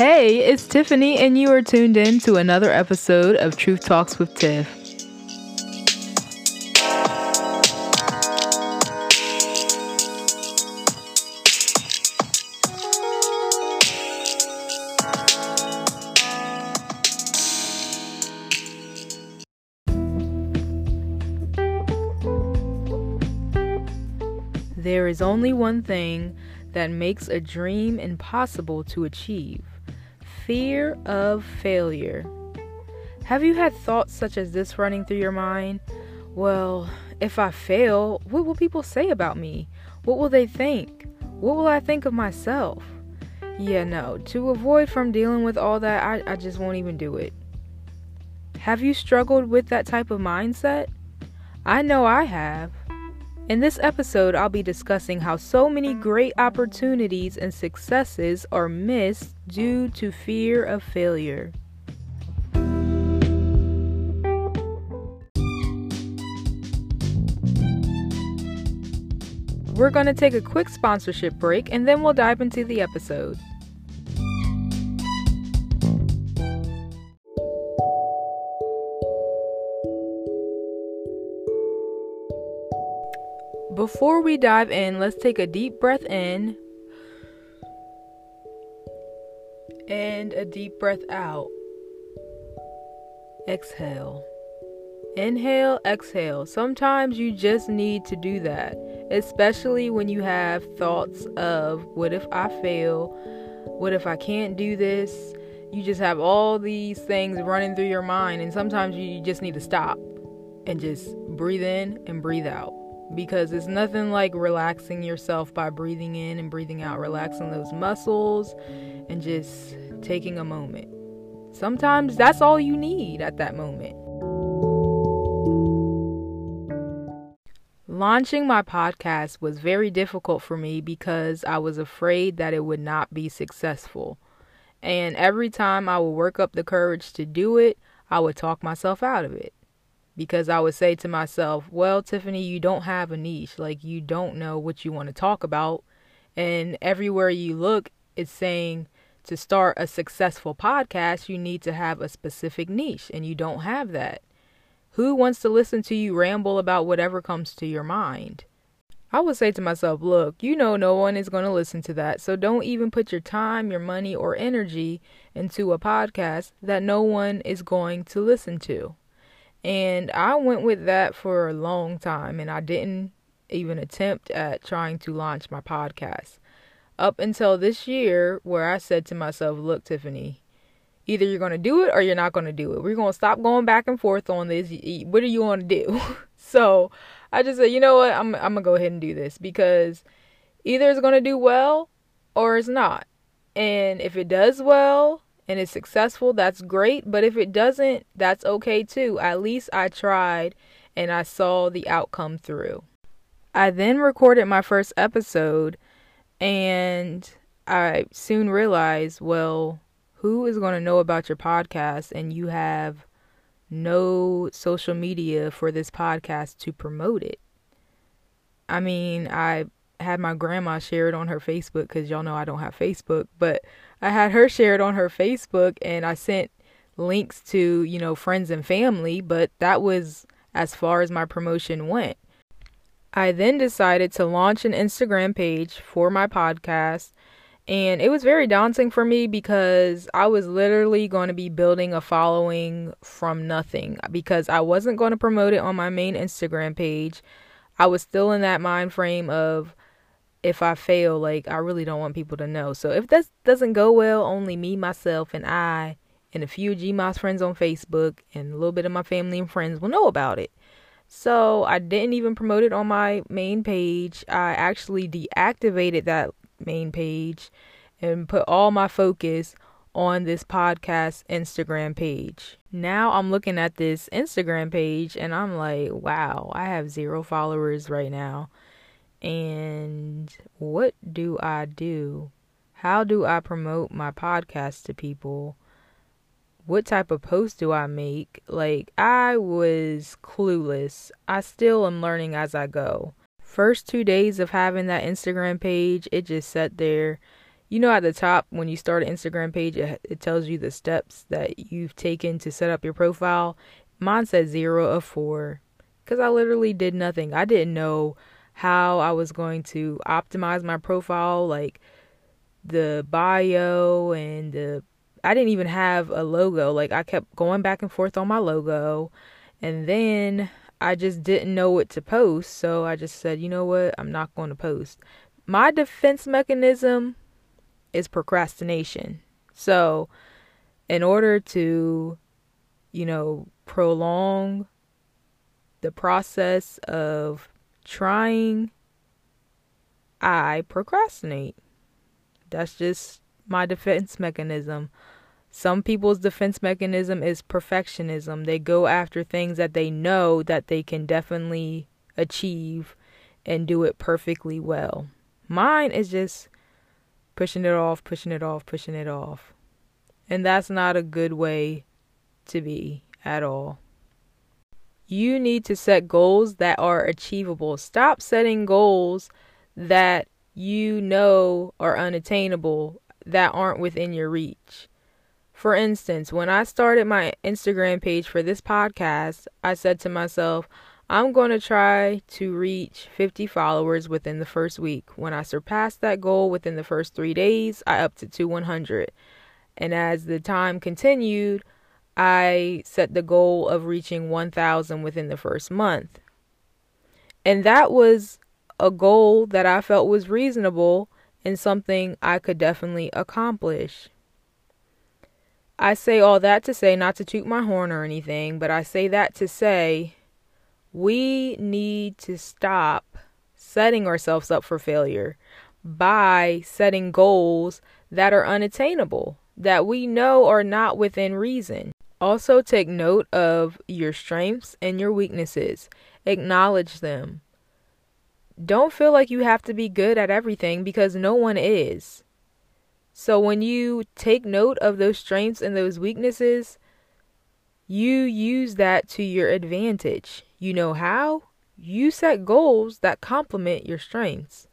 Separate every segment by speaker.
Speaker 1: Hey, it's Tiffany, and you are tuned in to another episode of Truth Talks with Tiff. There is only one thing that makes a dream impossible to achieve fear of failure. Have you had thoughts such as this running through your mind? Well, if I fail, what will people say about me? What will they think? What will I think of myself? Yeah, no, to avoid from dealing with all that, I, I just won't even do it. Have you struggled with that type of mindset? I know I have. In this episode, I'll be discussing how so many great opportunities and successes are missed due to fear of failure. We're going to take a quick sponsorship break and then we'll dive into the episode. Before we dive in, let's take a deep breath in and a deep breath out. Exhale. Inhale, exhale. Sometimes you just need to do that, especially when you have thoughts of what if I fail? What if I can't do this? You just have all these things running through your mind, and sometimes you just need to stop and just breathe in and breathe out because it's nothing like relaxing yourself by breathing in and breathing out, relaxing those muscles and just taking a moment. Sometimes that's all you need at that moment. Launching my podcast was very difficult for me because I was afraid that it would not be successful. And every time I would work up the courage to do it, I would talk myself out of it because I would say to myself, well, Tiffany, you don't have a niche. Like, you don't know what you want to talk about. And everywhere you look, it's saying to start a successful podcast, you need to have a specific niche, and you don't have that. Who wants to listen to you ramble about whatever comes to your mind? I would say to myself, look, you know, no one is going to listen to that. So don't even put your time, your money, or energy into a podcast that no one is going to listen to. And I went with that for a long time and I didn't even attempt at trying to launch my podcast. Up until this year, where I said to myself, Look, Tiffany, either you're going to do it or you're not going to do it. We're going to stop going back and forth on this. What do you want to do? so I just said, You know what? I'm, I'm going to go ahead and do this because either it's going to do well or it's not. And if it does well, and it's successful, that's great. But if it doesn't, that's okay too. At least I tried and I saw the outcome through. I then recorded my first episode and I soon realized, well, who is going to know about your podcast and you have no social media for this podcast to promote it? I mean, I had my grandma share it on her Facebook because y'all know I don't have Facebook, but I had her share it on her Facebook and I sent links to, you know, friends and family, but that was as far as my promotion went. I then decided to launch an Instagram page for my podcast, and it was very daunting for me because I was literally going to be building a following from nothing because I wasn't going to promote it on my main Instagram page. I was still in that mind frame of if I fail, like I really don't want people to know. So if that doesn't go well, only me, myself, and I, and a few GMOS friends on Facebook, and a little bit of my family and friends will know about it. So I didn't even promote it on my main page. I actually deactivated that main page and put all my focus on this podcast Instagram page. Now I'm looking at this Instagram page and I'm like, wow, I have zero followers right now. And what do I do? How do I promote my podcast to people? What type of post do I make? Like, I was clueless. I still am learning as I go. First two days of having that Instagram page, it just sat there. you know, at the top when you start an Instagram page, it, it tells you the steps that you've taken to set up your profile. Mine said zero of four because I literally did nothing. I didn't know how I was going to optimize my profile, like the bio and the. I didn't even have a logo. Like I kept going back and forth on my logo, and then I just didn't know what to post. So I just said, you know what, I'm not going to post. My defense mechanism is procrastination. So, in order to, you know, prolong the process of trying, I procrastinate. That's just my defense mechanism. Some people's defense mechanism is perfectionism. They go after things that they know that they can definitely achieve and do it perfectly well. Mine is just pushing it off, pushing it off, pushing it off. And that's not a good way to be at all. You need to set goals that are achievable. Stop setting goals that you know are unattainable, that aren't within your reach. For instance, when I started my Instagram page for this podcast, I said to myself, I'm going to try to reach 50 followers within the first week. When I surpassed that goal within the first three days, I upped it to 100. And as the time continued, I set the goal of reaching 1,000 within the first month. And that was a goal that I felt was reasonable and something I could definitely accomplish. I say all that to say, not to toot my horn or anything, but I say that to say we need to stop setting ourselves up for failure by setting goals that are unattainable, that we know are not within reason. Also, take note of your strengths and your weaknesses, acknowledge them. Don't feel like you have to be good at everything because no one is. So, when you take note of those strengths and those weaknesses, you use that to your advantage. You know how? You set goals that complement your strengths.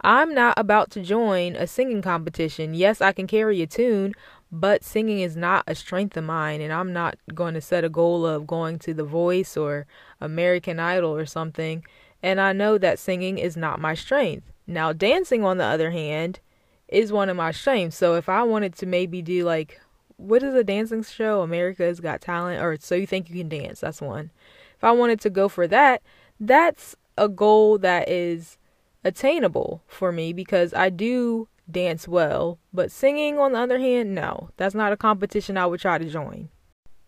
Speaker 1: I'm not about to join a singing competition. Yes, I can carry a tune, but singing is not a strength of mine, and I'm not going to set a goal of going to The Voice or American Idol or something. And I know that singing is not my strength. Now, dancing, on the other hand, is one of my strengths. So if I wanted to maybe do like, what is a dancing show? America's Got Talent, or So You Think You Can Dance? That's one if I wanted to go for that, that's a goal that is attainable for me because I do dance well. But singing, on the other hand, no, that's not a competition I would try to join.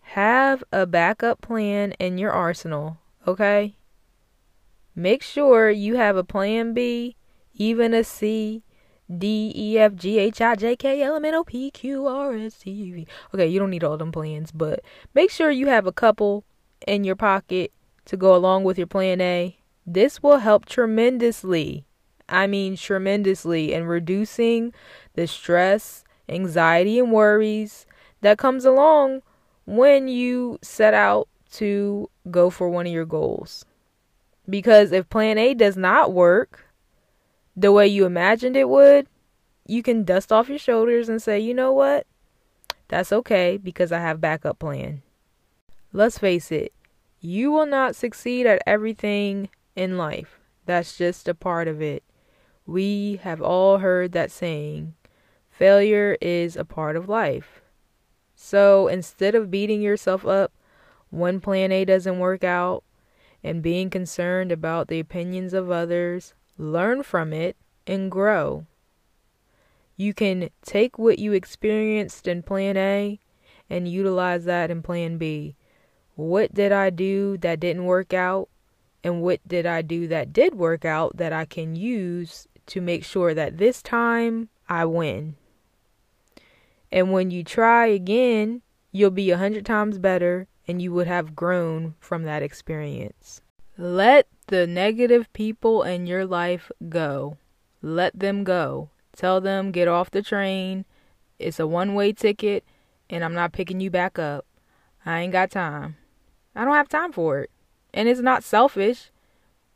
Speaker 1: Have a backup plan in your arsenal, okay? Make sure you have a plan B, even a C, D, E, F, G, H, I, J, K, L, M, N, O, P, Q, R, S, T, V. Okay, you don't need all them plans, but make sure you have a couple in your pocket to go along with your plan A, this will help tremendously. I mean, tremendously in reducing the stress, anxiety, and worries that comes along when you set out to go for one of your goals. Because if plan A does not work the way you imagined it would, you can dust off your shoulders and say, you know what? That's okay because I have backup plan. Let's face it, you will not succeed at everything in life. That's just a part of it. We have all heard that saying failure is a part of life. So instead of beating yourself up when plan A doesn't work out and being concerned about the opinions of others, learn from it and grow. You can take what you experienced in plan A and utilize that in plan B. What did I do that didn't work out? And what did I do that did work out that I can use to make sure that this time I win? And when you try again, you'll be a hundred times better and you would have grown from that experience. Let the negative people in your life go. Let them go. Tell them, get off the train. It's a one way ticket, and I'm not picking you back up. I ain't got time. I don't have time for it. And it's not selfish,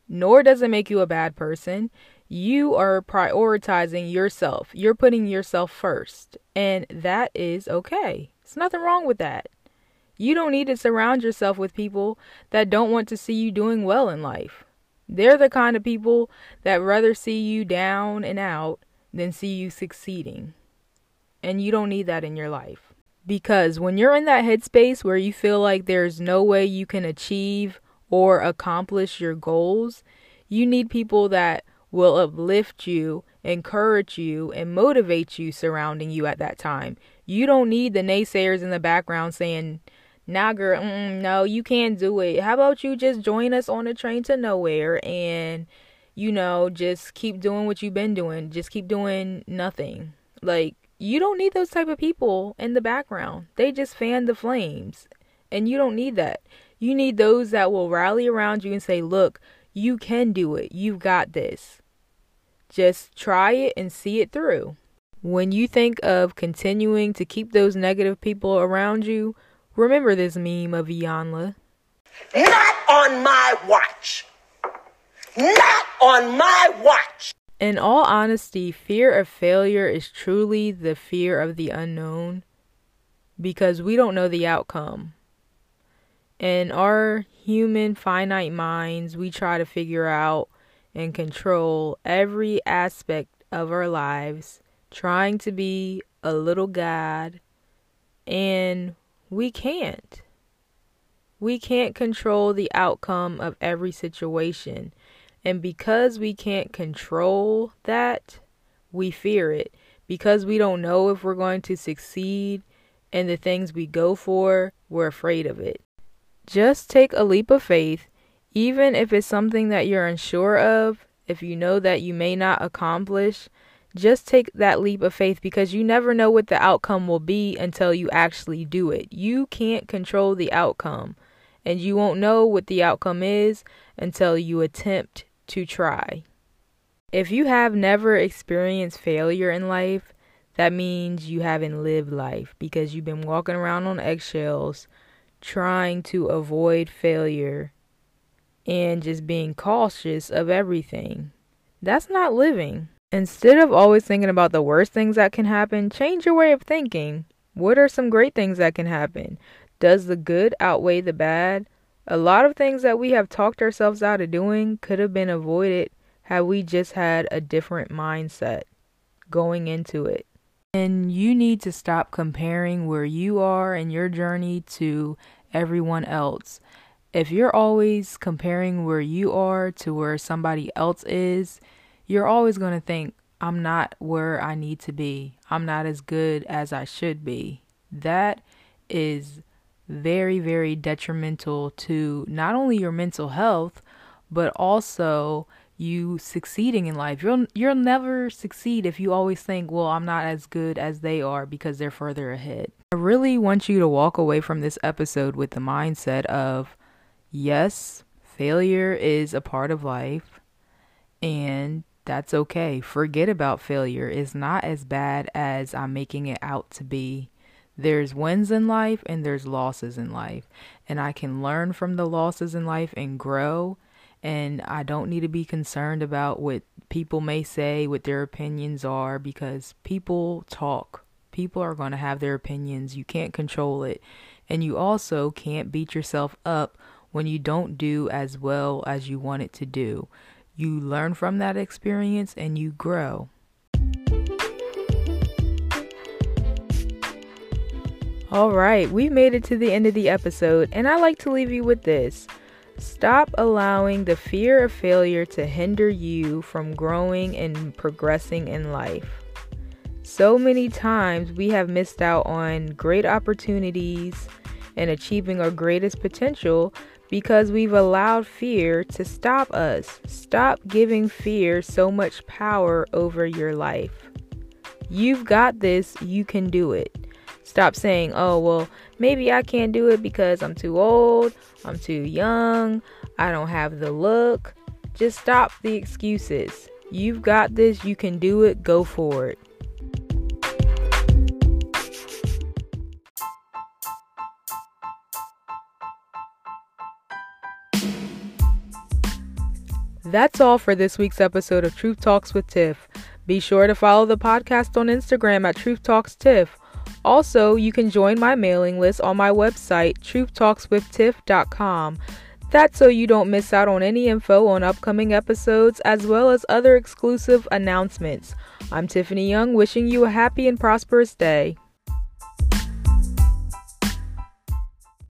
Speaker 1: nor does it make you a bad person. You are prioritizing yourself. You're putting yourself first. And that is okay. There's nothing wrong with that. You don't need to surround yourself with people that don't want to see you doing well in life. They're the kind of people that rather see you down and out than see you succeeding. And you don't need that in your life. Because when you're in that headspace where you feel like there's no way you can achieve or accomplish your goals, you need people that will uplift you, encourage you, and motivate you surrounding you at that time. You don't need the naysayers in the background saying, nah, girl, no, you can't do it. How about you just join us on a train to nowhere and, you know, just keep doing what you've been doing. Just keep doing nothing. Like, you don't need those type of people in the background. They just fan the flames. And you don't need that. You need those that will rally around you and say, look, you can do it. You've got this. Just try it and see it through. When you think of continuing to keep those negative people around you, Remember this meme of Iyanla.
Speaker 2: Not on my watch. Not on my watch.
Speaker 1: In all honesty, fear of failure is truly the fear of the unknown because we don't know the outcome. In our human finite minds, we try to figure out and control every aspect of our lives, trying to be a little God. And we can't. We can't control the outcome of every situation. And because we can't control that, we fear it. Because we don't know if we're going to succeed in the things we go for, we're afraid of it. Just take a leap of faith, even if it's something that you're unsure of, if you know that you may not accomplish, just take that leap of faith because you never know what the outcome will be until you actually do it. You can't control the outcome, and you won't know what the outcome is until you attempt to try. If you have never experienced failure in life, that means you haven't lived life because you've been walking around on eggshells trying to avoid failure and just being cautious of everything. That's not living. Instead of always thinking about the worst things that can happen, change your way of thinking. What are some great things that can happen? Does the good outweigh the bad? A lot of things that we have talked ourselves out of doing could have been avoided had we just had a different mindset going into it. And you need to stop comparing where you are in your journey to everyone else. If you're always comparing where you are to where somebody else is, you're always going to think, I'm not where I need to be. I'm not as good as I should be. That is very, very detrimental to not only your mental health, but also you succeeding in life. You'll you'll never succeed if you always think, well, I'm not as good as they are because they're further ahead. I really want you to walk away from this episode with the mindset of yes, failure is a part of life and that's okay. Forget about failure. It's not as bad as I'm making it out to be. There's wins in life and there's losses in life. And I can learn from the losses in life and grow. And I don't need to be concerned about what people may say, what their opinions are, because people talk. People are going to have their opinions. You can't control it. And you also can't beat yourself up when you don't do as well as you want it to do. You learn from that experience and you grow. All right, we've made it to the end of the episode, and I like to leave you with this. Stop allowing the fear of failure to hinder you from growing and progressing in life. So many times we have missed out on great opportunities and achieving our greatest potential because we've allowed fear to stop us. Stop giving fear so much power over your life. You've got this, you can do it. Stop saying, oh, well, maybe I can't do it because I'm too old, I'm too young, I don't have the look. Just stop the excuses. You've got this, you can do it, go for it. That's all for this week's episode of Truth Talks with Tiff. Be sure to follow the podcast on Instagram at Truth Talks Tiff. Also, you can join my mailing list on my website, truthtalkswithtiff.com. That's so you don't miss out on any info on upcoming episodes as well as other exclusive announcements. I'm Tiffany Young, wishing you a happy and prosperous day.